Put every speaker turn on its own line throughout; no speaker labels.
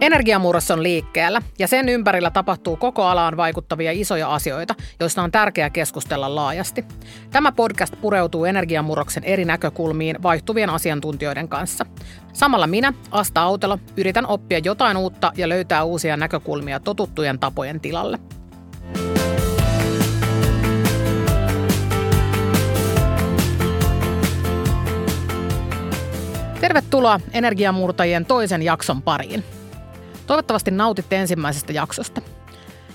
Energiamurros on liikkeellä ja sen ympärillä tapahtuu koko alaan vaikuttavia isoja asioita, joista on tärkeää keskustella laajasti. Tämä podcast pureutuu energiamurroksen eri näkökulmiin vaihtuvien asiantuntijoiden kanssa. Samalla minä, Asta Autelo, yritän oppia jotain uutta ja löytää uusia näkökulmia totuttujen tapojen tilalle. Tervetuloa Energiamurtajien toisen jakson pariin. Toivottavasti nautitte ensimmäisestä jaksosta.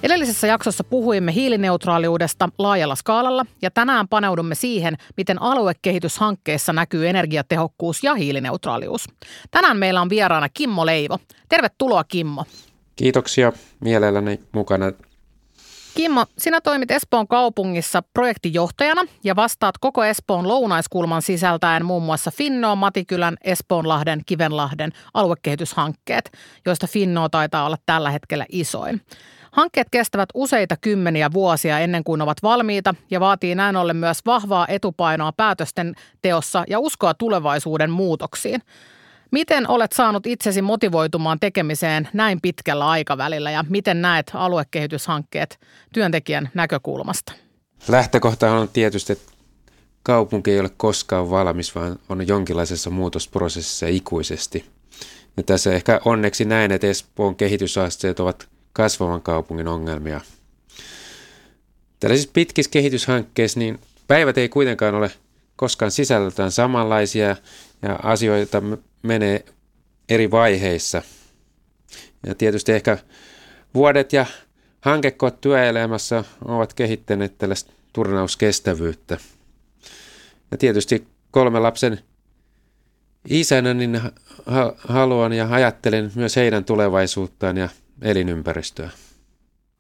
Edellisessä jaksossa puhuimme hiilineutraaliudesta laajalla skaalalla ja tänään paneudumme siihen, miten aluekehityshankkeessa näkyy energiatehokkuus ja hiilineutraalius. Tänään meillä on vieraana Kimmo Leivo. Tervetuloa Kimmo.
Kiitoksia mielelläni mukana
Kimmo, sinä toimit Espoon kaupungissa projektijohtajana ja vastaat koko Espoon lounaiskulman sisältäen muun muassa Finnoa, Matikylän, Espoonlahden, Kivenlahden aluekehityshankkeet, joista Finnoa taitaa olla tällä hetkellä isoin. Hankkeet kestävät useita kymmeniä vuosia ennen kuin ovat valmiita ja vaatii näin ollen myös vahvaa etupainoa päätösten teossa ja uskoa tulevaisuuden muutoksiin. Miten olet saanut itsesi motivoitumaan tekemiseen näin pitkällä aikavälillä ja miten näet aluekehityshankkeet työntekijän näkökulmasta?
Lähtökohta on tietysti, että kaupunki ei ole koskaan valmis, vaan on jonkinlaisessa muutosprosessissa ikuisesti. Ja tässä ehkä onneksi näin, että Espoon kehitysasteet ovat kasvavan kaupungin ongelmia. Tällaisissa pitkissä kehityshankkeissa niin päivät ei kuitenkaan ole koskaan sisällöltään samanlaisia ja asioita menee eri vaiheissa. Ja tietysti ehkä vuodet ja hankekot työelämässä ovat kehittäneet tällaista turnauskestävyyttä. Ja tietysti kolme lapsen isänä niin haluan ja ajattelen myös heidän tulevaisuuttaan ja elinympäristöä.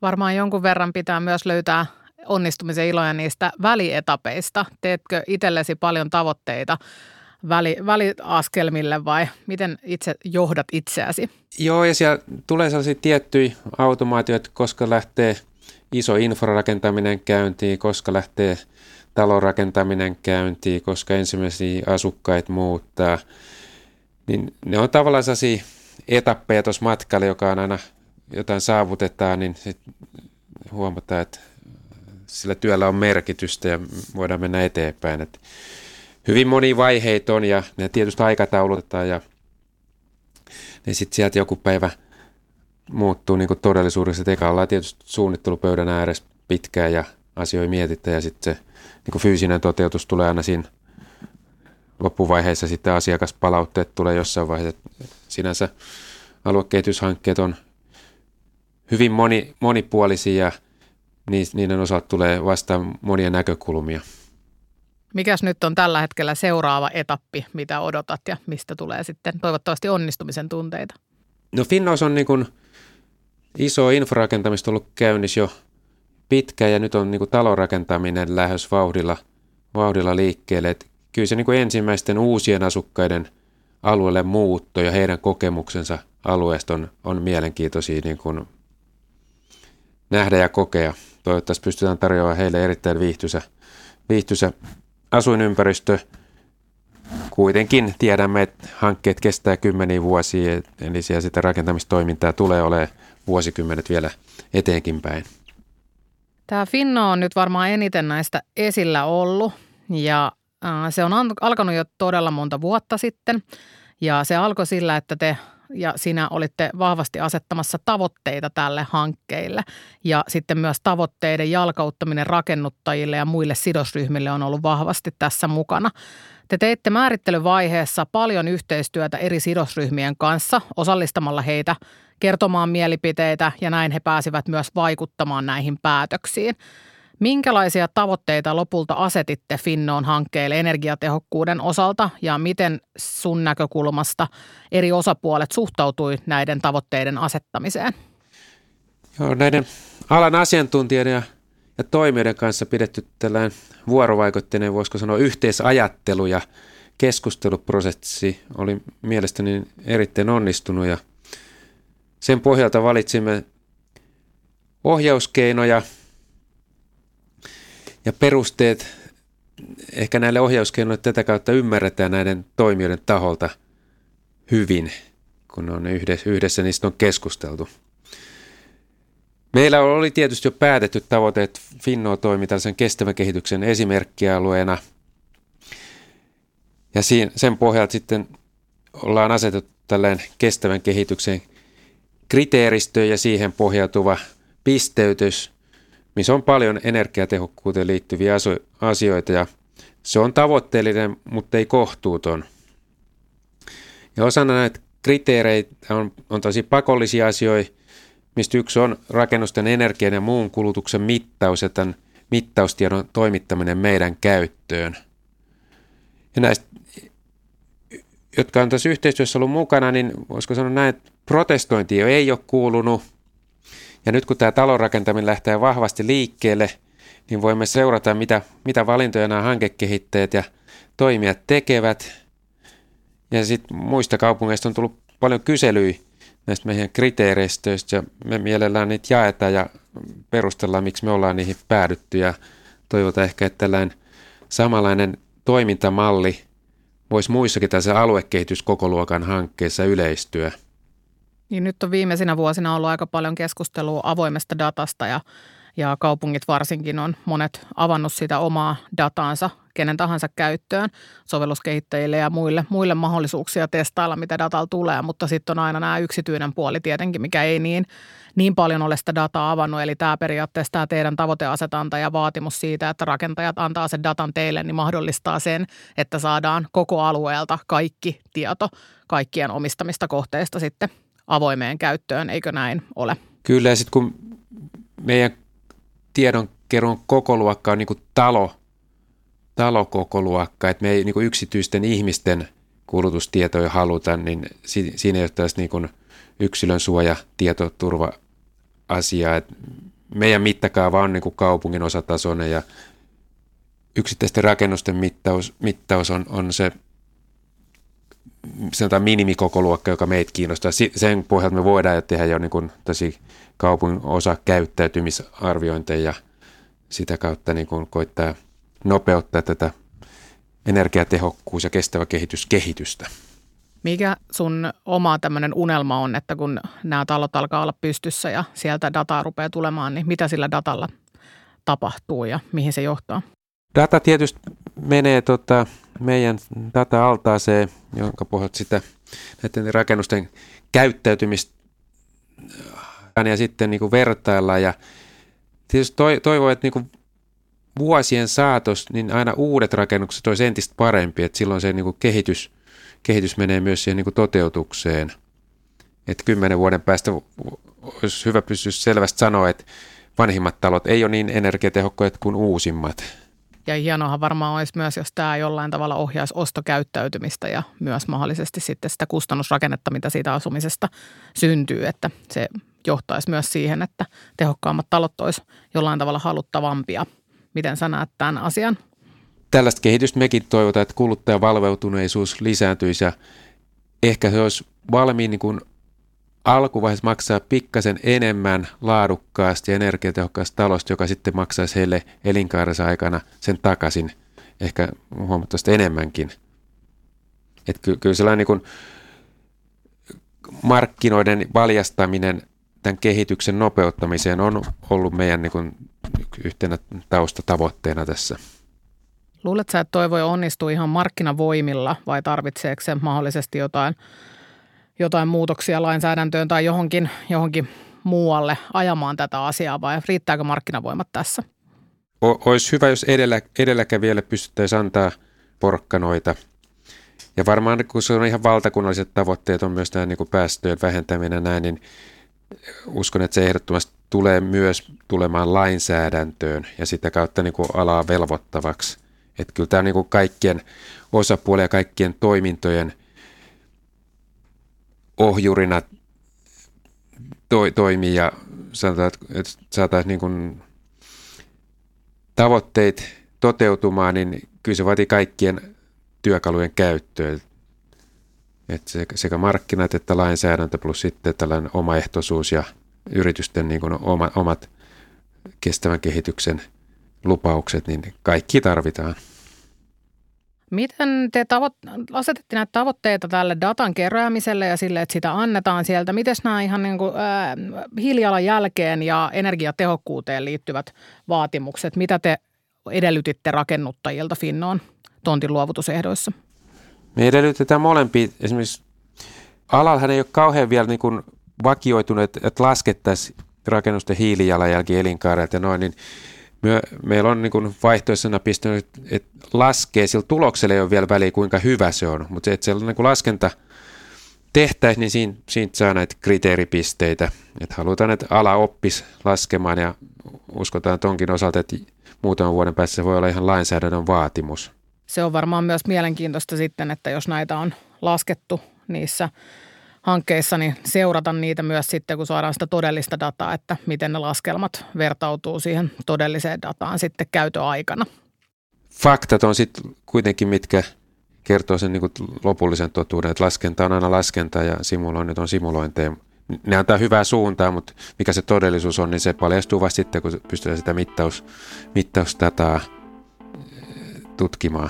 Varmaan jonkun verran pitää myös löytää onnistumisen iloja niistä välietapeista. Teetkö itsellesi paljon tavoitteita väli, väliaskelmille vai miten itse johdat itseäsi?
Joo, ja siellä tulee sellaisia tiettyjä automaatioita, koska lähtee iso infrarakentaminen käyntiin, koska lähtee talon rakentaminen käyntiin, koska ensimmäisiä asukkaita muuttaa. Niin ne on tavallaan sellaisia etappeja tuossa matkalla, joka on aina jotain saavutetaan, niin sit huomataan, että sillä työllä on merkitystä ja voidaan mennä eteenpäin. Et hyvin moni vaiheita on ja ne tietysti aikataulutetaan ja niin sitten sieltä joku päivä muuttuu niin todellisuudessa. Eka ollaan tietysti suunnittelupöydän ääressä pitkään ja asioita mietitään ja sitten se niin fyysinen toteutus tulee aina siinä loppuvaiheessa sitten asiakaspalautteet tulee jossain vaiheessa. Sinänsä aluekehityshankkeet on hyvin moni, monipuolisia ja niiden osalta tulee vastaan monia näkökulmia.
Mikäs nyt on tällä hetkellä seuraava etappi, mitä odotat ja mistä tulee sitten toivottavasti onnistumisen tunteita?
No Finnos on niin kuin iso infrarakentamista ollut käynnissä jo pitkään ja nyt on niin kuin talonrakentaminen lähes vauhdilla, vauhdilla liikkeelle. Et kyllä se niin kuin ensimmäisten uusien asukkaiden alueelle muutto ja heidän kokemuksensa alueesta on, on mielenkiintoisia niin kuin nähdä ja kokea. Toivottavasti pystytään tarjoamaan heille erittäin viihtyisä, viihtyisä asuinympäristö. Kuitenkin tiedämme, että hankkeet kestää kymmeniä vuosia, eli siellä sitä rakentamistoimintaa tulee olemaan vuosikymmenet vielä eteenkin päin.
Tämä Finno on nyt varmaan eniten näistä esillä ollut ja se on alkanut jo todella monta vuotta sitten. Ja se alkoi sillä, että te ja sinä olitte vahvasti asettamassa tavoitteita tälle hankkeille. Ja sitten myös tavoitteiden jalkauttaminen rakennuttajille ja muille sidosryhmille on ollut vahvasti tässä mukana. Te teitte määrittelyvaiheessa paljon yhteistyötä eri sidosryhmien kanssa osallistamalla heitä kertomaan mielipiteitä ja näin he pääsivät myös vaikuttamaan näihin päätöksiin. Minkälaisia tavoitteita lopulta asetitte Finnoon hankkeelle energiatehokkuuden osalta ja miten sun näkökulmasta eri osapuolet suhtautui näiden tavoitteiden asettamiseen?
Joo, näiden alan asiantuntijoiden ja, ja toimijoiden kanssa pidetty tällainen vuorovaikutteinen, voisiko sanoa yhteisajattelu ja keskusteluprosessi oli mielestäni erittäin onnistunut ja sen pohjalta valitsimme ohjauskeinoja – ja perusteet ehkä näille ohjauskeinoille tätä kautta ymmärretään näiden toimijoiden taholta hyvin, kun on yhdessä, yhdessä niistä on keskusteltu. Meillä oli tietysti jo päätetty tavoite, että Finno toimi tällaisen kestävän kehityksen esimerkkialueena. Ja sen pohjalta sitten ollaan asetettu tällainen kestävän kehityksen kriteeristö ja siihen pohjautuva pisteytys, missä on paljon energiatehokkuuteen liittyviä asioita ja se on tavoitteellinen, mutta ei kohtuuton. Ja osana näitä kriteereitä on, on tosi pakollisia asioita, mistä yksi on rakennusten energian ja muun kulutuksen mittaus ja tämän mittaustiedon toimittaminen meidän käyttöön. Ja näistä, jotka on tässä yhteistyössä ollut mukana, niin voisiko sanoa näin, että protestointi ei ole kuulunut. Ja nyt kun tämä talonrakentaminen lähtee vahvasti liikkeelle, niin voimme seurata, mitä, mitä valintoja nämä hankekehittäjät ja toimijat tekevät. Ja sitten muista kaupungeista on tullut paljon kyselyjä näistä meidän kriteereistöistä ja me mielellään niitä jaetaan ja perustellaan, miksi me ollaan niihin päädytty ja toivotaan ehkä, että tällainen samanlainen toimintamalli voisi muissakin tässä aluekehityskokoluokan hankkeissa yleistyä.
Niin nyt on viimeisinä vuosina ollut aika paljon keskustelua avoimesta datasta ja, ja kaupungit varsinkin on monet avannut sitä omaa dataansa kenen tahansa käyttöön sovelluskehittäjille ja muille, muille mahdollisuuksia testailla, mitä datalla tulee, mutta sitten on aina nämä yksityinen puoli tietenkin, mikä ei niin, niin paljon ole sitä dataa avannut. Eli tämä periaatteessa tämä teidän tavoiteasetanta ja vaatimus siitä, että rakentajat antaa sen datan teille, niin mahdollistaa sen, että saadaan koko alueelta kaikki tieto kaikkien omistamista kohteista sitten avoimeen käyttöön, eikö näin ole?
Kyllä, ja sitten kun meidän tiedonkeruun koko luokka on niin kuin talo, talokokoluokka, että me ei niin kuin yksityisten ihmisten kulutustietoja haluta, niin siinä ei ole tällaista niin kuin yksilön suoja, tietoturva asiaa. Et meidän mittakaava on niin kuin kaupungin osatasoinen ja yksittäisten rakennusten mittaus, mittaus on, on se sanotaan minimikokoluokka, joka meitä kiinnostaa. Sen pohjalta me voidaan tehdä jo niin tosi kaupungin osa käyttäytymisarviointeja ja sitä kautta niin kuin koittaa nopeuttaa tätä energiatehokkuus- ja kestävä kehityskehitystä.
Mikä sun oma tämmöinen unelma on, että kun nämä talot alkaa olla pystyssä ja sieltä dataa rupeaa tulemaan, niin mitä sillä datalla tapahtuu ja mihin se johtaa?
Data tietysti menee tota, meidän data-altaaseen, jonka pohjalta sitä näiden rakennusten käyttäytymistä ja sitten niin kuin vertaillaan. Ja tietysti toivoo, että niin kuin vuosien saatos, niin aina uudet rakennukset olisi entistä parempi, että silloin se niin kuin kehitys, kehitys menee myös siihen niin kuin toteutukseen. Että kymmenen vuoden päästä olisi hyvä pystyä selvästi sanoa, että vanhimmat talot ei ole niin energiatehokkaita kuin uusimmat.
Ja hienoahan varmaan olisi myös, jos tämä jollain tavalla ohjaisi ostokäyttäytymistä ja myös mahdollisesti sitten sitä kustannusrakennetta, mitä siitä asumisesta syntyy, että se johtaisi myös siihen, että tehokkaammat talot olisi jollain tavalla haluttavampia. Miten sä näet tämän asian?
Tällaista kehitystä mekin toivotaan, että kuluttajan valveutuneisuus lisääntyisi ja ehkä se olisi valmiin niin kuin alkuvaiheessa maksaa pikkasen enemmän laadukkaasti ja energiatehokkaasta talosta, joka sitten maksaisi heille elinkaarensa aikana sen takaisin ehkä huomattavasti enemmänkin. Että ky- kyllä sellainen niin kuin markkinoiden valjastaminen tämän kehityksen nopeuttamiseen on ollut meidän niin kuin yhtenä taustatavoitteena tässä.
Luuletko että toi voi onnistua ihan markkinavoimilla vai tarvitseeko se mahdollisesti jotain – jotain muutoksia lainsäädäntöön tai johonkin, johonkin muualle ajamaan tätä asiaa vai riittääkö markkinavoimat tässä?
O- olisi hyvä, jos edellä, edelläkävijälle pystyttäisiin antaa porkkanoita. Ja varmaan kun se on ihan valtakunnalliset tavoitteet on myös tämä niin päästöjen vähentäminen näin, niin uskon, että se ehdottomasti tulee myös tulemaan lainsäädäntöön ja sitä kautta niin kuin alaa velvoittavaksi. Että kyllä tämä niin kuin kaikkien osapuolien ja kaikkien toimintojen ohjurina toi, toimii ja sanotaan, että saataisiin niin kuin tavoitteet toteutumaan, niin kyllä se vaatii kaikkien työkalujen käyttöä. Että sekä markkinat että lainsäädäntö plus sitten tällainen omaehtoisuus ja yritysten niin kuin oma, omat kestävän kehityksen lupaukset, niin kaikki tarvitaan.
Miten te tavo- asetette näitä tavoitteita tälle datan keräämiselle ja sille, että sitä annetaan sieltä? Miten nämä ihan niin kuin, äh, hiilijalanjälkeen ja energiatehokkuuteen liittyvät vaatimukset, mitä te edellytitte rakennuttajilta Finnoon tontin luovutusehdoissa?
Me edellytetään molempia. Esimerkiksi alallahan ei ole kauhean vielä niin kuin vakioituneet, että laskettaisiin rakennusten hiilijalanjälki elinkaarelta ja noin, niin me, meillä on niin vaihtoehtoisena pistänyt, että laskee, sillä tuloksella ei ole vielä väliä, kuinka hyvä se on, mutta se, että siellä niin laskenta tehtäisiin, niin siinä, siitä saa näitä kriteeripisteitä. Että halutaan, että ala oppisi laskemaan ja uskotaan tonkin osalta, että muutaman vuoden päässä se voi olla ihan lainsäädännön vaatimus.
Se on varmaan myös mielenkiintoista sitten, että jos näitä on laskettu niissä hankkeissa, niin seurata niitä myös sitten, kun saadaan sitä todellista dataa, että miten ne laskelmat vertautuu siihen todelliseen dataan sitten käytöaikana.
Faktat on sitten kuitenkin, mitkä kertoo sen niin lopullisen totuuden, että laskenta on aina laskenta ja simuloinnit on simulointeja. Ne antaa hyvää suuntaa, mutta mikä se todellisuus on, niin se paljastuu vasta sitten, kun pystytään sitä mittaus, mittausdataa eh, tutkimaan.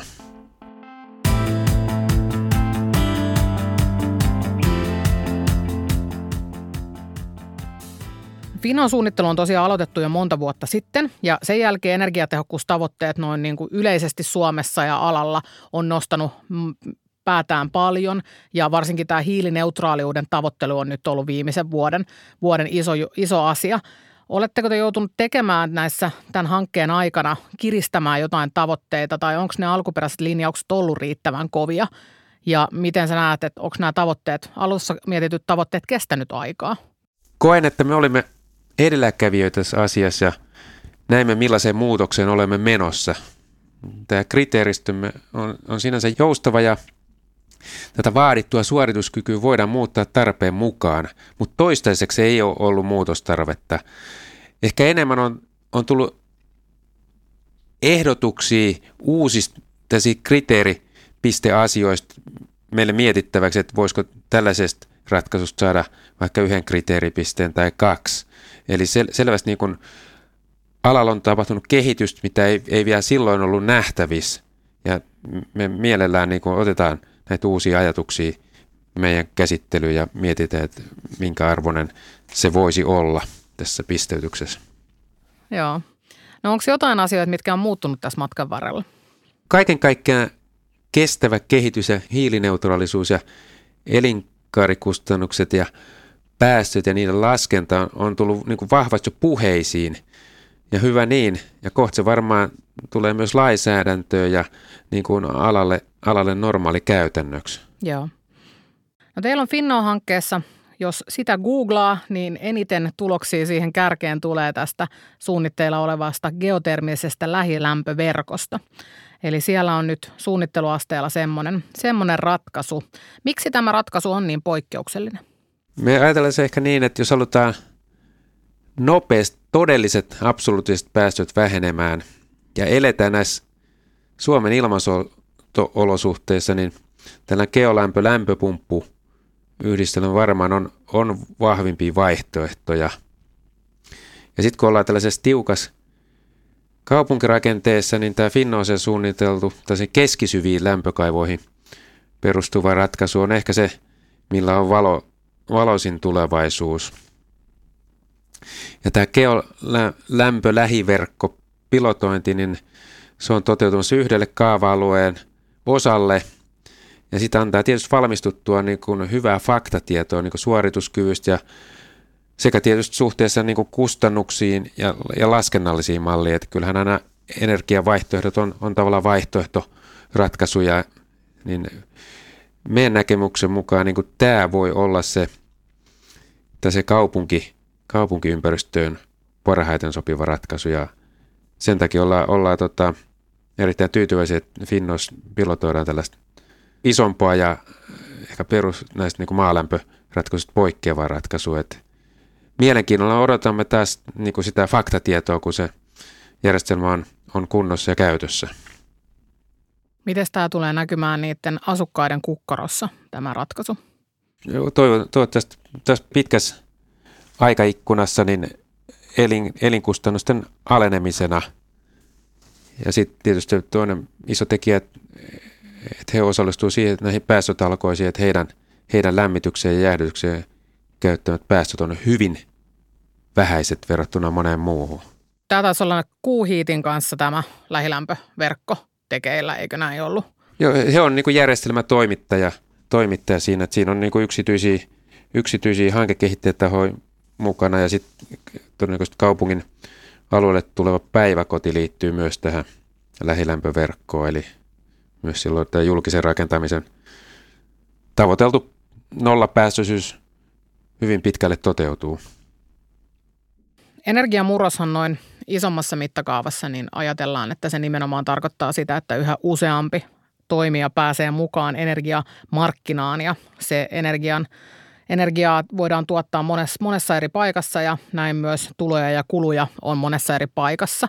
Finon suunnittelu on tosiaan aloitettu jo monta vuotta sitten ja sen jälkeen energiatehokkuustavoitteet noin niin kuin yleisesti Suomessa ja alalla on nostanut päätään paljon ja varsinkin tämä hiilineutraaliuden tavoittelu on nyt ollut viimeisen vuoden, vuoden iso, iso asia. Oletteko te joutunut tekemään näissä tämän hankkeen aikana kiristämään jotain tavoitteita tai onko ne alkuperäiset linjaukset ollut riittävän kovia? Ja miten sä näet, että onko nämä tavoitteet, alussa mietityt tavoitteet kestänyt aikaa?
Koen, että me olimme edelläkävijöitä tässä asiassa ja näemme millaiseen muutokseen olemme menossa. Tämä kriteeristömme on, on sinänsä joustava ja tätä vaadittua suorituskykyä voidaan muuttaa tarpeen mukaan, mutta toistaiseksi ei ole ollut muutostarvetta. Ehkä enemmän on, on tullut ehdotuksia uusista kriteeripisteasioista meille mietittäväksi, että voisiko tällaisesta ratkaisusta saada vaikka yhden kriteeripisteen tai kaksi. Eli sel- selvästi niin kuin alalla on tapahtunut kehitystä, mitä ei, ei vielä silloin ollut nähtävissä. Ja me mielellään niin kuin otetaan näitä uusia ajatuksia meidän käsittelyyn ja mietitään, että minkä arvoinen se voisi olla tässä pisteytyksessä.
Joo. No onko jotain asioita, mitkä on muuttunut tässä matkan varrella?
Kaiken kaikkiaan kestävä kehitys ja hiilineutraalisuus ja elinkaarikustannukset ja päästöt ja niiden laskenta on tullut niin kuin vahvasti puheisiin. Ja hyvä niin. Ja kohta se varmaan tulee myös lainsäädäntöön ja niin kuin alalle, alalle normaali käytännöksi.
Joo. No teillä on Finno-hankkeessa, jos sitä googlaa, niin eniten tuloksia siihen kärkeen tulee tästä suunnitteilla olevasta geotermisestä lähilämpöverkosta. Eli siellä on nyt suunnitteluasteella semmoinen, semmoinen ratkaisu. Miksi tämä ratkaisu on niin poikkeuksellinen?
Me ajatellaan se ehkä niin, että jos halutaan nopeasti todelliset absoluuttiset päästöt vähenemään ja eletään näissä Suomen ilmansolosuhteissa, niin tällä geolämpö-lämpöpumppu yhdistelmä varmaan on, on vahvimpia vaihtoehtoja. Ja sitten kun ollaan tällaisessa tiukas kaupunkirakenteessa, niin tämä Finnoisen suunniteltu keskisyviin lämpökaivoihin perustuva ratkaisu on ehkä se, millä on valo valoisin tulevaisuus. Ja tämä geolämpölähiverkko pilotointi, niin se on toteutumassa yhdelle kaava-alueen osalle. Ja sitä antaa tietysti valmistuttua niin kuin hyvää faktatietoa niin kuin suorituskyvystä ja sekä tietysti suhteessa niin kustannuksiin ja, ja laskennallisiin malliin. Että kyllähän aina energiavaihtoehdot on, on tavallaan vaihtoehtoratkaisuja, niin meidän näkemyksen mukaan niin tämä voi olla se, se kaupunki, kaupunkiympäristöön parhaiten sopiva ratkaisu ja sen takia ollaan, ollaan tota, erittäin tyytyväisiä, että Finnos pilotoidaan tällaista isompaa ja ehkä perus näistä niin maalämpöratkaisuista poikkeavaa ratkaisua. Että mielenkiinnolla odotamme taas niin kuin sitä faktatietoa, kun se järjestelmä on, on kunnossa ja käytössä.
Miten tämä tulee näkymään niiden asukkaiden kukkarossa, tämä ratkaisu?
Toivon, toivottavasti tässä pitkässä aikaikkunassa niin elin, elinkustannusten alenemisena. Ja sitten tietysti toinen iso tekijä, että he osallistuvat siihen, että näihin päästötalkoisiin, että heidän, heidän lämmitykseen ja jäähdytykseen käyttämät päästöt on hyvin vähäiset verrattuna moneen muuhun.
Tämä taisi olla kuuhiitin kanssa tämä lähilämpöverkko tekeillä, eikö näin ollut?
Joo, he on niin järjestelmätoimittaja toimittaja siinä, että siinä on niin yksityisiä, yksityisiä hankekehittäjätahoja mukana ja sitten todennäköisesti kaupungin alueelle tuleva päiväkoti liittyy myös tähän lähilämpöverkkoon, eli myös silloin tämä julkisen rakentamisen tavoiteltu nollapäästöisyys hyvin pitkälle toteutuu.
Energiamurroshan noin isommassa mittakaavassa, niin ajatellaan, että se nimenomaan tarkoittaa sitä, että yhä useampi toimija pääsee mukaan energiamarkkinaan ja se energian Energiaa voidaan tuottaa monessa, monessa eri paikassa ja näin myös tuloja ja kuluja on monessa eri paikassa.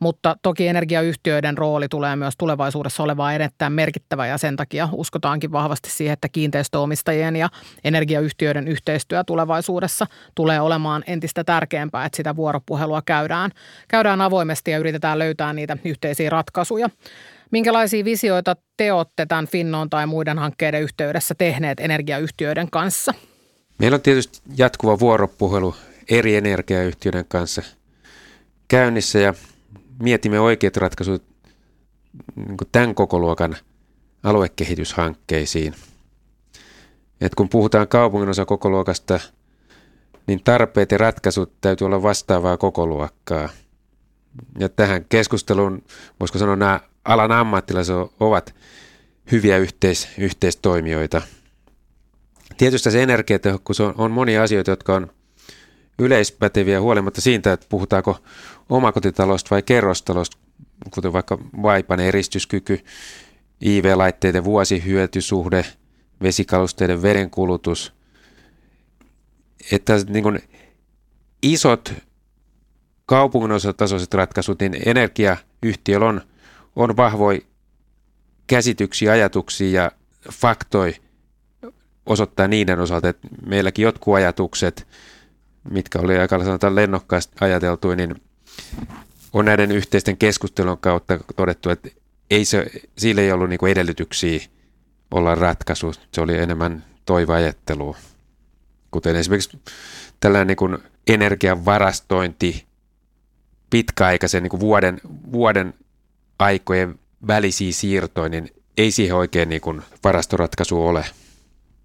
Mutta toki energiayhtiöiden rooli tulee myös tulevaisuudessa olevaa edettään merkittävä ja sen takia uskotaankin vahvasti siihen, että kiinteistöomistajien ja energiayhtiöiden yhteistyö tulevaisuudessa tulee olemaan entistä tärkeämpää, että sitä vuoropuhelua käydään, käydään avoimesti ja yritetään löytää niitä yhteisiä ratkaisuja. Minkälaisia visioita te olette tämän Finnon tai muiden hankkeiden yhteydessä tehneet energiayhtiöiden kanssa?
Meillä on tietysti jatkuva vuoropuhelu eri energiayhtiöiden kanssa käynnissä ja mietimme oikeat ratkaisut niin tämän koko luokan aluekehityshankkeisiin. Et kun puhutaan kaupungin osa koko luokasta, niin tarpeet ja ratkaisut täytyy olla vastaavaa koko luokkaa. Ja tähän keskusteluun, voisiko sanoa, nämä alan ammattilaiset ovat hyviä yhteis- yhteistoimijoita – Tietysti se energiatehokkuus on, on monia asioita, jotka on yleispäteviä huolimatta siitä, että puhutaanko omakotitalosta vai kerrostalosta, kuten vaikka vaipan eristyskyky, IV-laitteiden vuosihyötysuhde, vesikalusteiden vedenkulutus. Että niin kuin isot kaupungin tasoiset ratkaisut, niin energiayhtiöllä on, on vahvoja käsityksiä, ajatuksia ja faktoi osoittaa niiden osalta, että meilläkin jotkut ajatukset, mitkä oli aika sanotaan lennokkaasti ajateltu, niin on näiden yhteisten keskustelun kautta todettu, että ei se, sille ei ollut niin edellytyksiä olla ratkaisu. Se oli enemmän toiveajattelua. Kuten esimerkiksi tällainen niin kuin energian varastointi pitkäaikaisen niin kuin vuoden, vuoden aikojen välisiä siirtoja, niin ei siihen oikein niin kuin varastoratkaisu ole.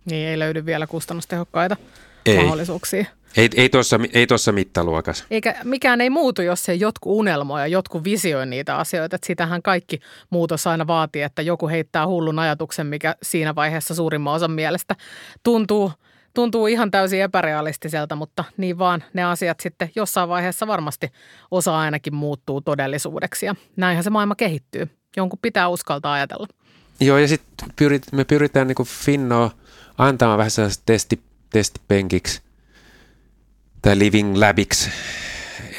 Niin ei löydy vielä kustannustehokkaita ei. mahdollisuuksia.
Ei, ei tuossa ei tossa mittaluokassa.
Eikä mikään ei muutu, jos se jotkut unelmoi ja jotkut visioi niitä asioita. Että sitähän kaikki muutos aina vaatii, että joku heittää hullun ajatuksen, mikä siinä vaiheessa suurimman osan mielestä tuntuu, tuntuu ihan täysin epärealistiselta, mutta niin vaan ne asiat sitten jossain vaiheessa varmasti osa ainakin muuttuu todellisuudeksi. Ja näinhän se maailma kehittyy. Jonkun pitää uskaltaa ajatella.
Joo, ja sitten pyrit, me pyritään niin kuin Finnoa – antamaan vähän sellaista testi, testipenkiksi tai living labiksi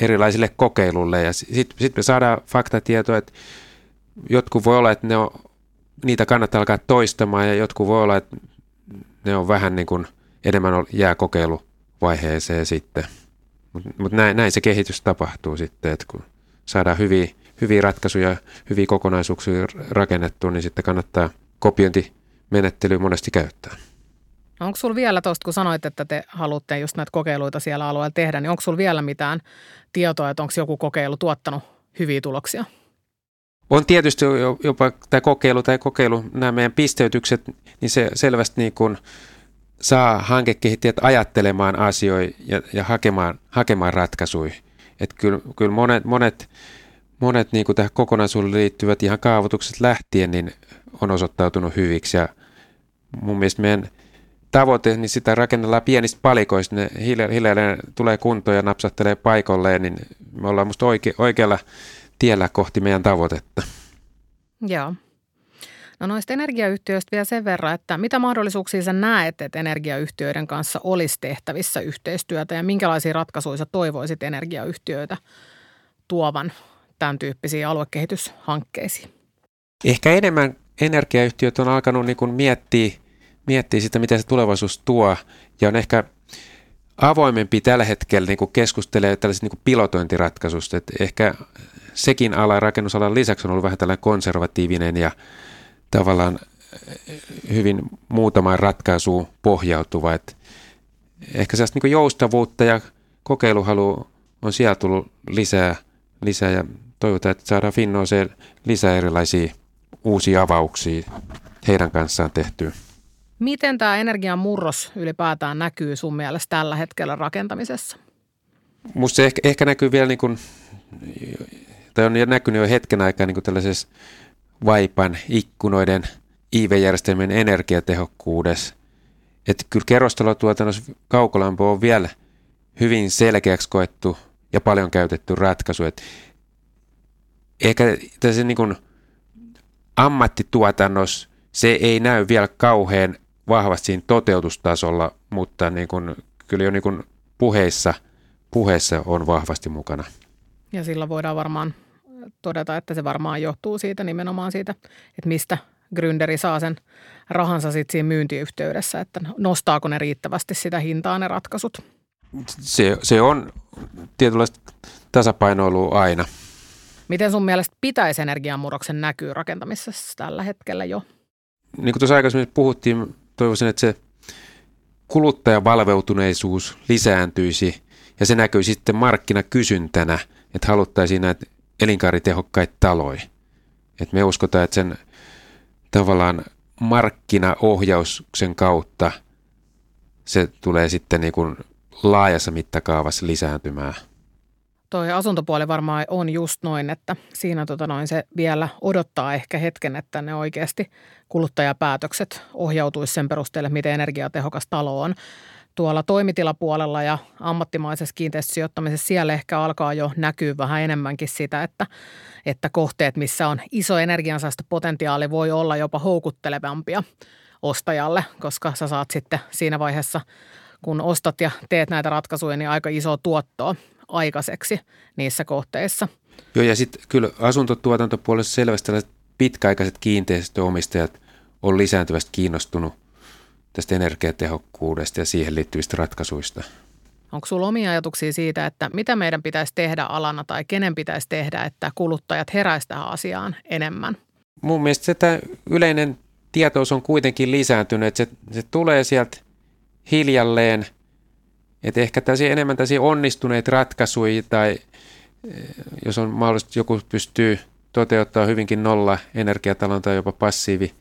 erilaisille kokeilulle. Ja sitten sit me saadaan faktatietoa, että jotkut voi olla, että ne on, niitä kannattaa alkaa toistamaan ja jotkut voi olla, että ne on vähän niin kuin enemmän jää kokeiluvaiheeseen sitten. Mutta mut näin, näin se kehitys tapahtuu sitten, että kun saadaan hyviä, hyviä ratkaisuja, hyviä kokonaisuuksia rakennettua, niin sitten kannattaa kopiointimenettelyä monesti käyttää.
No onko sulla vielä tuosta, kun sanoit, että te haluatte just näitä kokeiluita siellä alueella tehdä, niin onko sulla vielä mitään tietoa, että onko joku kokeilu tuottanut hyviä tuloksia?
On tietysti jopa tämä kokeilu tai kokeilu, nämä meidän pisteytykset, niin se selvästi niin kuin saa hankekehittäjät ajattelemaan asioita ja, ja hakemaan, hakemaan ratkaisuja. Että kyllä, kyllä monet, monet, monet niin kuin tähän kokonaisuuteen liittyvät ihan kaavoitukset lähtien niin on osoittautunut hyviksi ja mun mielestä meidän tavoite, niin sitä rakennellaan pienistä palikoista. Ne hiljalleen tulee kuntoon ja napsattelee paikalleen, niin me ollaan musta oike, oikealla tiellä kohti meidän tavoitetta.
Joo. No noista energiayhtiöistä vielä sen verran, että mitä mahdollisuuksia sä näet, että energiayhtiöiden kanssa olisi tehtävissä yhteistyötä ja minkälaisia ratkaisuja toivoisit energiayhtiöitä tuovan tämän tyyppisiin aluekehityshankkeisiin?
Ehkä enemmän energiayhtiöt on alkanut niin kuin miettiä – miettii sitä, mitä se tulevaisuus tuo ja on ehkä avoimempi tällä hetkellä niin kuin keskustelee tällaisista niin kuin pilotointiratkaisusta. Että ehkä sekin ala rakennusalan lisäksi on ollut vähän tällainen konservatiivinen ja tavallaan hyvin muutamaan ratkaisuun pohjautuva. Et ehkä sellaista niin joustavuutta ja kokeiluhalu on siellä tullut lisää, lisää ja toivotaan, että saadaan Finnooseen lisää erilaisia uusia avauksia heidän kanssaan tehtyä.
Miten tämä energian murros ylipäätään näkyy sun mielestä tällä hetkellä rakentamisessa?
Musta se ehkä, ehkä näkyy vielä niin kuin, tai on näkynyt jo hetken aikaa niin kuin tällaisessa vaipan ikkunoiden IV-järjestelmien energiatehokkuudessa. Että kyllä kerrostalotuotannossa kaukolämpö on vielä hyvin selkeäksi koettu ja paljon käytetty ratkaisu. Et ehkä tässä niin kuin ammattituotannossa se ei näy vielä kauhean vahvasti siinä toteutustasolla, mutta niin kuin, kyllä jo niin kuin puheissa, puheissa on vahvasti mukana.
Ja sillä voidaan varmaan todeta, että se varmaan johtuu siitä nimenomaan siitä, että mistä gründeri saa sen rahansa sitten siinä myyntiyhteydessä, että nostaako ne riittävästi sitä hintaa ne ratkaisut.
Se, se on tietynlaista tasapainoilua aina.
Miten sun mielestä pitäisi energiamurroksen näkyy rakentamisessa tällä hetkellä jo?
Niin kuin tuossa aikaisemmin puhuttiin, toivoisin, että se kuluttajavalveutuneisuus lisääntyisi ja se näkyy sitten markkinakysyntänä, että haluttaisiin näitä elinkaaritehokkaita taloja. Että me uskotaan, että sen tavallaan markkinaohjauksen kautta se tulee sitten niin kuin laajassa mittakaavassa lisääntymään.
Toi asuntopuoli varmaan on just noin, että siinä tota noin se vielä odottaa ehkä hetken, että ne oikeasti kuluttajapäätökset ohjautuisi sen perusteelle, miten energiatehokas talo on. Tuolla toimitilapuolella ja ammattimaisessa kiinteistösijoittamisessa siellä ehkä alkaa jo näkyä vähän enemmänkin sitä, että, että kohteet, missä on iso energiansäästöpotentiaali, voi olla jopa houkuttelevampia ostajalle, koska sä saat sitten siinä vaiheessa, kun ostat ja teet näitä ratkaisuja, niin aika iso tuottoa aikaiseksi niissä kohteissa.
Joo, ja sitten kyllä asuntotuotantopuolessa selvästi pitkäaikaiset kiinteistöomistajat on lisääntyvästi kiinnostunut – tästä energiatehokkuudesta ja siihen liittyvistä ratkaisuista.
Onko sinulla omia ajatuksia siitä, että mitä meidän pitäisi tehdä alana tai kenen pitäisi tehdä, että kuluttajat heräisivät tähän asiaan enemmän?
Mun mielestä se yleinen tietous on kuitenkin lisääntynyt, että se, se tulee sieltä hiljalleen, että ehkä tällaisia enemmän tällaisia onnistuneita ratkaisuja tai eh, jos on mahdollista, joku pystyy toteuttamaan hyvinkin nolla energiatalon tai jopa passiivi,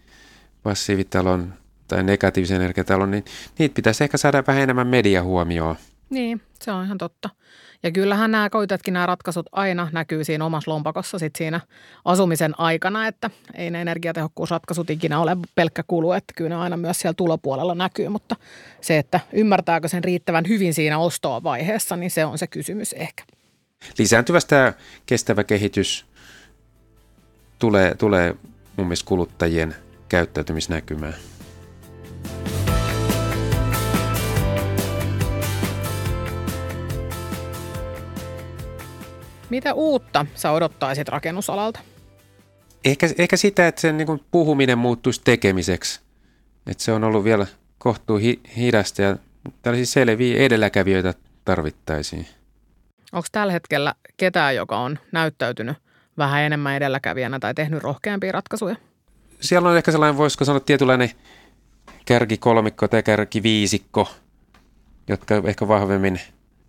passiivitalon tai negatiivisen energiatalon, niin niitä pitäisi ehkä saada vähän enemmän mediahuomioon.
Niin, se on ihan totta. Ja kyllähän nämä koitetkin nämä ratkaisut aina näkyy siinä omassa lompakossa sit siinä asumisen aikana, että ei ne energiatehokkuusratkaisut ikinä ole pelkkä kulu, että kyllä ne aina myös siellä tulopuolella näkyy, mutta se, että ymmärtääkö sen riittävän hyvin siinä ostoa vaiheessa, niin se on se kysymys ehkä.
Lisääntyvästä kestävä kehitys tulee, tulee mun mielestä kuluttajien käyttäytymisnäkymään.
Mitä uutta sä odottaisit rakennusalalta?
Ehkä, ehkä sitä, että sen niin puhuminen muuttuisi tekemiseksi. Että se on ollut vielä kohtuu hi, hidasta ja tällaisia selviä edelläkävijöitä tarvittaisiin.
Onko tällä hetkellä ketään, joka on näyttäytynyt vähän enemmän edelläkävijänä tai tehnyt rohkeampia ratkaisuja?
Siellä on ehkä sellainen, voisiko sanoa, tietynlainen kärkikolmikko tai kärkiviisikko, jotka ehkä vahvemmin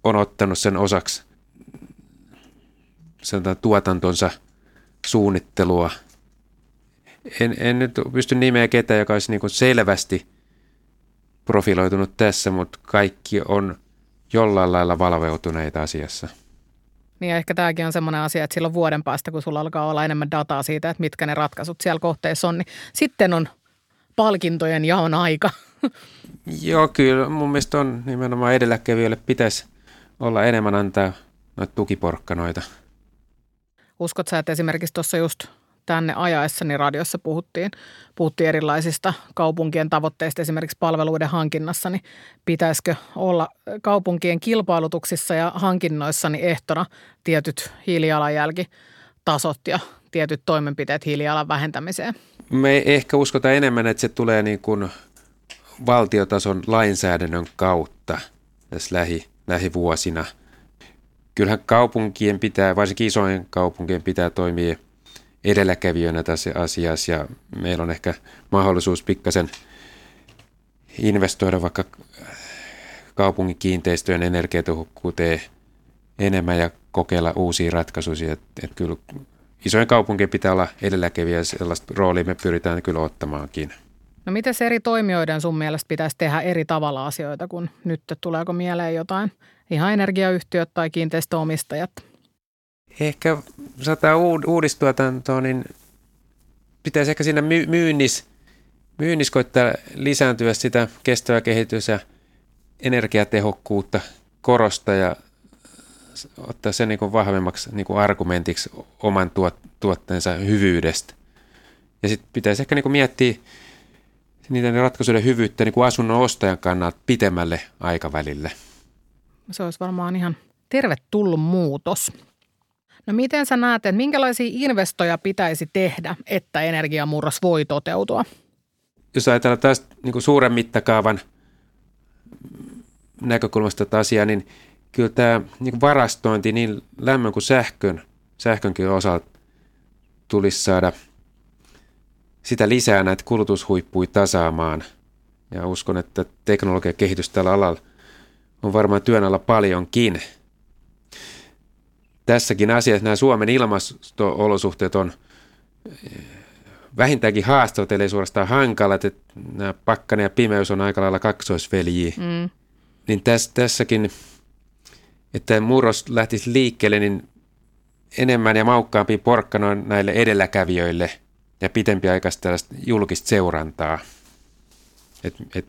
on ottanut sen osaksi sanotaan, tuotantonsa suunnittelua. En, en nyt pysty nimeä ketään, joka olisi niin selvästi profiloitunut tässä, mutta kaikki on jollain lailla valveutuneita asiassa.
Niin ehkä tämäkin on semmoinen asia, että silloin vuoden päästä, kun sulla alkaa olla enemmän dataa siitä, että mitkä ne ratkaisut siellä kohteessa on, niin sitten on palkintojen jaon aika.
Joo, kyllä mun mielestä on nimenomaan edelläkävijöille pitäisi olla enemmän antaa noita tukiporkkanoita.
Uskot sä, että esimerkiksi tuossa just tänne ajaessani radiossa puhuttiin, puhuttiin erilaisista kaupunkien tavoitteista esimerkiksi palveluiden hankinnassa, niin pitäisikö olla kaupunkien kilpailutuksissa ja hankinnoissa niin ehtona tietyt hiilijalanjälkitasot ja tietyt toimenpiteet hiilijalan vähentämiseen?
Me ehkä uskotaan enemmän, että se tulee niin kuin valtiotason lainsäädännön kautta tässä lähi, lähivuosina – kyllähän kaupunkien pitää, varsinkin isojen kaupunkien pitää toimia edelläkävijöinä tässä asiassa ja meillä on ehkä mahdollisuus pikkasen investoida vaikka kaupungin kiinteistöjen energiatehokkuuteen enemmän ja kokeilla uusia ratkaisuja. Että et kyllä isojen kaupunkien pitää olla edelläkävijä ja sellaista roolia me pyritään kyllä ottamaankin.
No se eri toimijoiden sun mielestä pitäisi tehdä eri tavalla asioita, kun nyt tuleeko mieleen jotain ihan energiayhtiöt tai kiinteistöomistajat?
Ehkä saattaa uudistuotantoa, niin pitäisi ehkä siinä myynnissä myynnis koittaa lisääntyä sitä kestävää kehitys ja energiatehokkuutta korosta ja ottaa sen niin kuin vahvemmaksi niin kuin argumentiksi oman tuot, tuotteensa hyvyydestä. Ja sitten pitäisi ehkä niin kuin miettiä niiden ratkaisujen hyvyyttä niin kuin asunnon ostajan kannalta pitemmälle aikavälille.
Se olisi varmaan ihan tervetullut muutos. No miten sä näet, että minkälaisia investoja pitäisi tehdä, että energiamurros voi toteutua?
Jos ajatellaan tästä niin suuren mittakaavan näkökulmasta tätä asiaa, niin kyllä tämä niin varastointi niin lämmön kuin sähkön, sähkönkin osalta tulisi saada sitä lisää näitä kulutushuippuja tasaamaan. Ja uskon, että teknologian kehitys tällä alalla on varmaan työn alla paljonkin. Tässäkin asiassa nämä Suomen ilmasto-olosuhteet on eh, vähintäänkin haastavat, eli suorastaan hankalat, että nämä pakkanen ja pimeys on aika lailla kaksoisveljiä. Mm. Niin täs, tässäkin että murros lähtisi liikkeelle, niin enemmän ja maukkaampi porkkana näille edelläkävijöille ja pitempiaikaista tällaista julkista seurantaa. Et, et,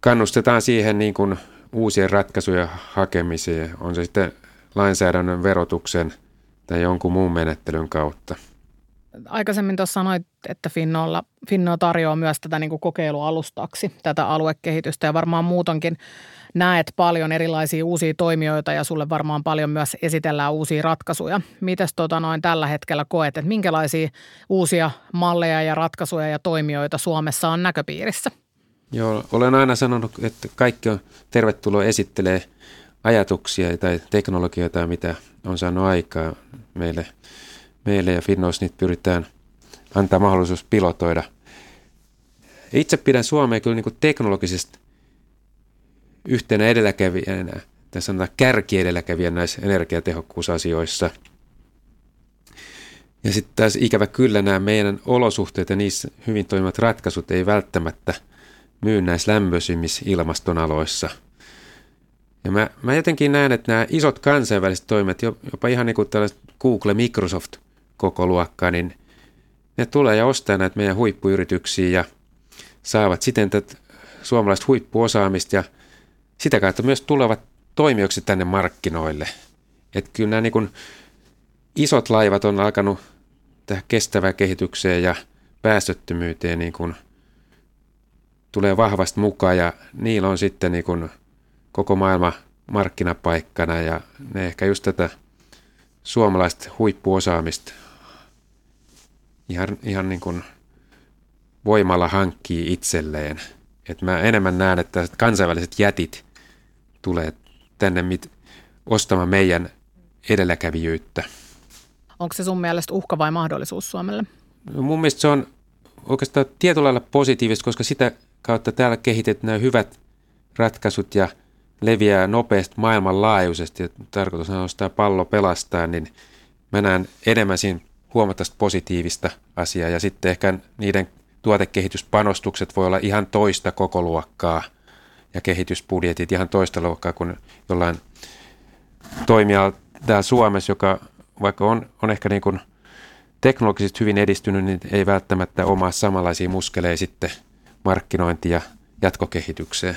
kannustetaan siihen niin kuin uusien ratkaisujen hakemiseen, on se sitten lainsäädännön, verotuksen tai jonkun muun menettelyn kautta.
Aikaisemmin tuossa sanoit, että Finnolla, Finno tarjoaa myös tätä niin kuin kokeilualustaksi, tätä aluekehitystä ja varmaan muutonkin näet paljon erilaisia uusia toimijoita ja sulle varmaan paljon myös esitellään uusia ratkaisuja. Mites tota noin tällä hetkellä koet, että minkälaisia uusia malleja ja ratkaisuja ja toimijoita Suomessa on näköpiirissä?
Joo, olen aina sanonut, että kaikki on tervetuloa esittelee ajatuksia tai teknologioita, mitä on saanut aikaa meille, meille ja Finnoissa niitä pyritään antaa mahdollisuus pilotoida. Itse pidän Suomea kyllä niin teknologisesti yhtenä edelläkävijänä, tai sanotaan kärkiedelläkävijänä näissä energiatehokkuusasioissa. Ja sitten taas ikävä kyllä nämä meidän olosuhteet ja niissä hyvin toimivat ratkaisut ei välttämättä myy näissä lämpöisimmissä ilmastonaloissa. Ja mä, mä jotenkin näen, että nämä isot kansainväliset toimet, jopa ihan niin kuin tällaiset Google, Microsoft koko luokkaa, niin ne tulee ja ostaa näitä meidän huippuyrityksiä ja saavat siten tätä suomalaista huippuosaamista ja sitä kautta myös tulevat toimijoiksi tänne markkinoille. Että kyllä nämä niin isot laivat on alkanut tähän kestävään kehitykseen ja päästöttömyyteen niin kuin tulee vahvasti mukaan ja niillä on sitten niin kuin koko maailma markkinapaikkana ja ne ehkä just tätä suomalaista huippuosaamista ihan, ihan niin kuin voimalla hankkii itselleen. Et mä enemmän näen, että kansainväliset jätit tulee tänne mit, ostamaan meidän edelläkävijyyttä.
Onko se sun mielestä uhka vai mahdollisuus Suomelle?
No mun mielestä se on oikeastaan tietyllä lailla positiivista, koska sitä kautta täällä kehitetään hyvät ratkaisut ja leviää nopeasti maailmanlaajuisesti. Tarkoitus on ostaa pallo pelastaa, niin mä näen enemmän siinä huomattavasti positiivista asiaa. Ja sitten ehkä niiden tuotekehityspanostukset voi olla ihan toista koko luokkaa – ja kehitysbudjetit ihan toista luokkaa kuin jollain toimijalla täällä Suomessa, joka vaikka on, on ehkä niin kuin teknologisesti hyvin edistynyt, niin ei välttämättä omaa samanlaisia muskeleja sitten markkinointi- ja jatkokehitykseen.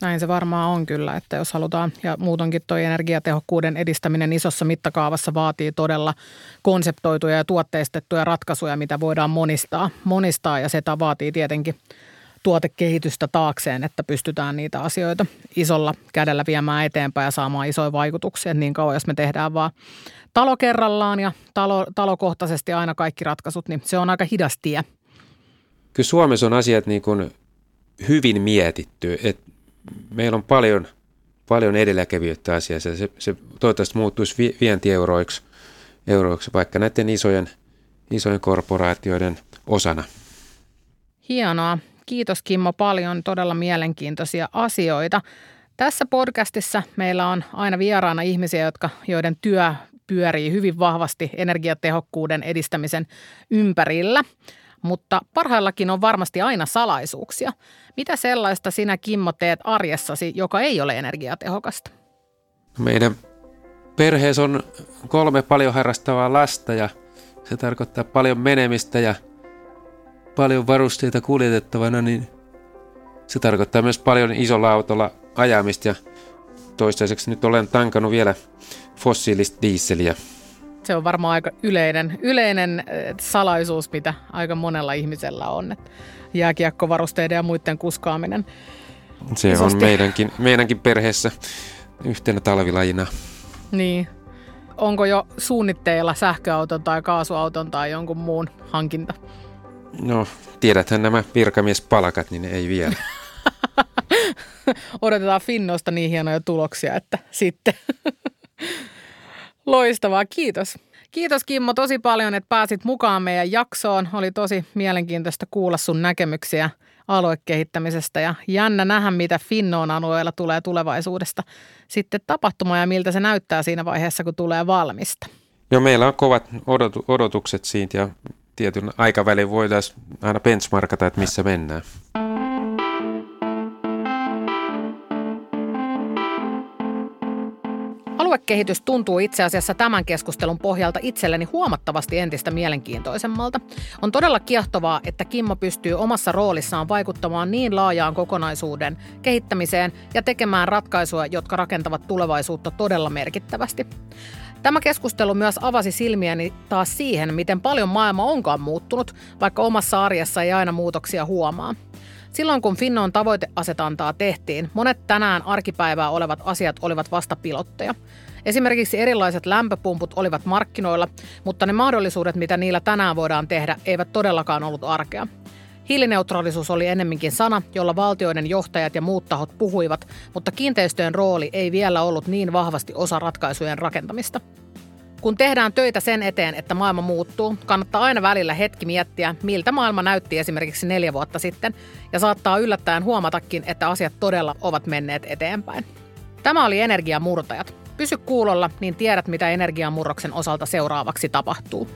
Näin se varmaan on kyllä, että jos halutaan, ja muutonkin tuo energiatehokkuuden edistäminen isossa mittakaavassa vaatii todella konseptoituja ja tuotteistettuja ratkaisuja, mitä voidaan monistaa, monistaa ja se vaatii tietenkin tuotekehitystä taakseen, että pystytään niitä asioita isolla kädellä viemään eteenpäin ja saamaan isoja vaikutuksia. Niin kauan, jos me tehdään vaan talo kerrallaan ja talo, talokohtaisesti aina kaikki ratkaisut, niin se on aika hidas tie.
Kyllä Suomessa on asiat niin kuin hyvin mietitty. Et meillä on paljon, paljon edelläkävijyyttä asiassa. Se, se toivottavasti muuttuisi vientieuroiksi euroiksi, vaikka näiden isojen, isojen korporaatioiden osana.
Hienoa. Kiitos Kimmo paljon, todella mielenkiintoisia asioita. Tässä podcastissa meillä on aina vieraana ihmisiä, jotka, joiden työ pyörii hyvin vahvasti energiatehokkuuden edistämisen ympärillä. Mutta parhaillakin on varmasti aina salaisuuksia. Mitä sellaista sinä Kimmo teet arjessasi, joka ei ole energiatehokasta?
Meidän perheessä on kolme paljon harrastavaa lasta ja se tarkoittaa paljon menemistä ja paljon varusteita kuljetettavana, niin se tarkoittaa myös paljon isolla autolla ajamista ja toistaiseksi nyt olen tankannut vielä fossiilista diisseliä.
Se on varmaan aika yleinen, yleinen salaisuus, mitä aika monella ihmisellä on. Että jääkiekkovarusteiden ja muiden kuskaaminen.
Se isosti. on meidänkin, meidänkin perheessä yhtenä talvilajina.
Niin. Onko jo suunnitteilla sähköauton tai kaasuauton tai jonkun muun hankinta?
No, tiedäthän nämä virkamiespalkat, niin ei vielä.
Odotetaan Finnosta niin hienoja tuloksia, että sitten. Loistavaa, kiitos. Kiitos Kimmo tosi paljon, että pääsit mukaan meidän jaksoon. Oli tosi mielenkiintoista kuulla sun näkemyksiä aluekehittämisestä ja jännä nähdä, mitä Finnoon alueella tulee tulevaisuudesta sitten tapahtumaan ja miltä se näyttää siinä vaiheessa, kun tulee valmista.
Joo, meillä on kovat odotukset siitä ja tietyn aikavälin voidaan aina benchmarkata, että missä mennään.
Aluekehitys tuntuu itse asiassa tämän keskustelun pohjalta itselleni huomattavasti entistä mielenkiintoisemmalta. On todella kiehtovaa, että Kimmo pystyy omassa roolissaan vaikuttamaan niin laajaan kokonaisuuden kehittämiseen ja tekemään ratkaisuja, jotka rakentavat tulevaisuutta todella merkittävästi. Tämä keskustelu myös avasi silmiäni taas siihen, miten paljon maailma onkaan muuttunut, vaikka omassa arjessa ei aina muutoksia huomaa. Silloin kun Finnoon tavoiteasetantaa tehtiin, monet tänään arkipäivää olevat asiat olivat vasta pilotteja. Esimerkiksi erilaiset lämpöpumput olivat markkinoilla, mutta ne mahdollisuudet, mitä niillä tänään voidaan tehdä, eivät todellakaan ollut arkea. Hiilineutraalisuus oli ennemminkin sana, jolla valtioiden johtajat ja muut tahot puhuivat, mutta kiinteistöjen rooli ei vielä ollut niin vahvasti osa ratkaisujen rakentamista. Kun tehdään töitä sen eteen, että maailma muuttuu, kannattaa aina välillä hetki miettiä, miltä maailma näytti esimerkiksi neljä vuotta sitten, ja saattaa yllättäen huomatakin, että asiat todella ovat menneet eteenpäin. Tämä oli Energiamurtajat. Pysy kuulolla, niin tiedät, mitä energiamurroksen osalta seuraavaksi tapahtuu.